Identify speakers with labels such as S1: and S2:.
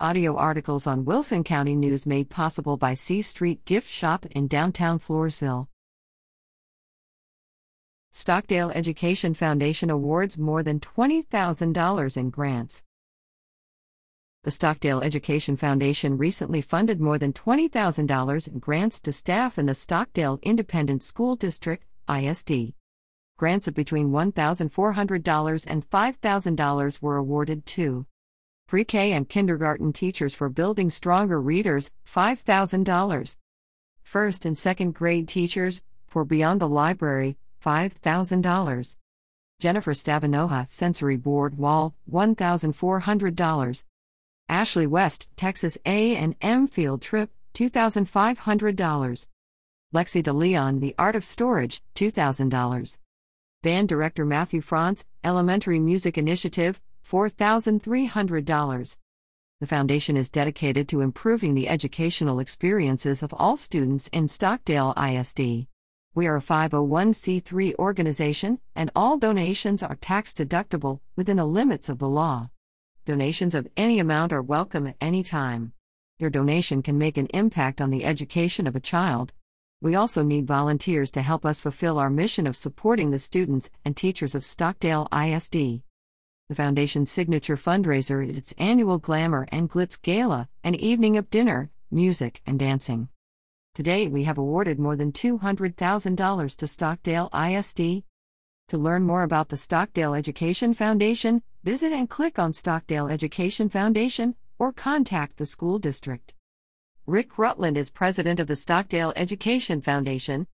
S1: Audio articles on Wilson County News made possible by C Street Gift Shop in downtown Floresville. Stockdale Education Foundation awards more than $20,000 in grants. The Stockdale Education Foundation recently funded more than $20,000 in grants to staff in the Stockdale Independent School District, ISD. Grants of between $1,400 and $5,000 were awarded to Pre K and kindergarten teachers for building stronger readers, $5,000. First and second grade teachers for Beyond the Library, $5,000. Jennifer Stavinoha, Sensory Board Wall, $1,400. Ashley West, Texas A and M Field Trip, $2,500. Lexi DeLeon, The Art of Storage, $2,000. Band Director Matthew Frontz, Elementary Music Initiative, $4,300. The foundation is dedicated to improving the educational experiences of all students in Stockdale ISD. We are a 501c3 organization, and all donations are tax deductible within the limits of the law. Donations of any amount are welcome at any time. Your donation can make an impact on the education of a child. We also need volunteers to help us fulfill our mission of supporting the students and teachers of Stockdale ISD. The Foundation's signature fundraiser is its annual Glamour and Glitz Gala, an evening of dinner, music, and dancing. Today, we have awarded more than $200,000 to Stockdale ISD. To learn more about the Stockdale Education Foundation, visit and click on Stockdale Education Foundation or contact the school district. Rick Rutland is president of the Stockdale Education Foundation,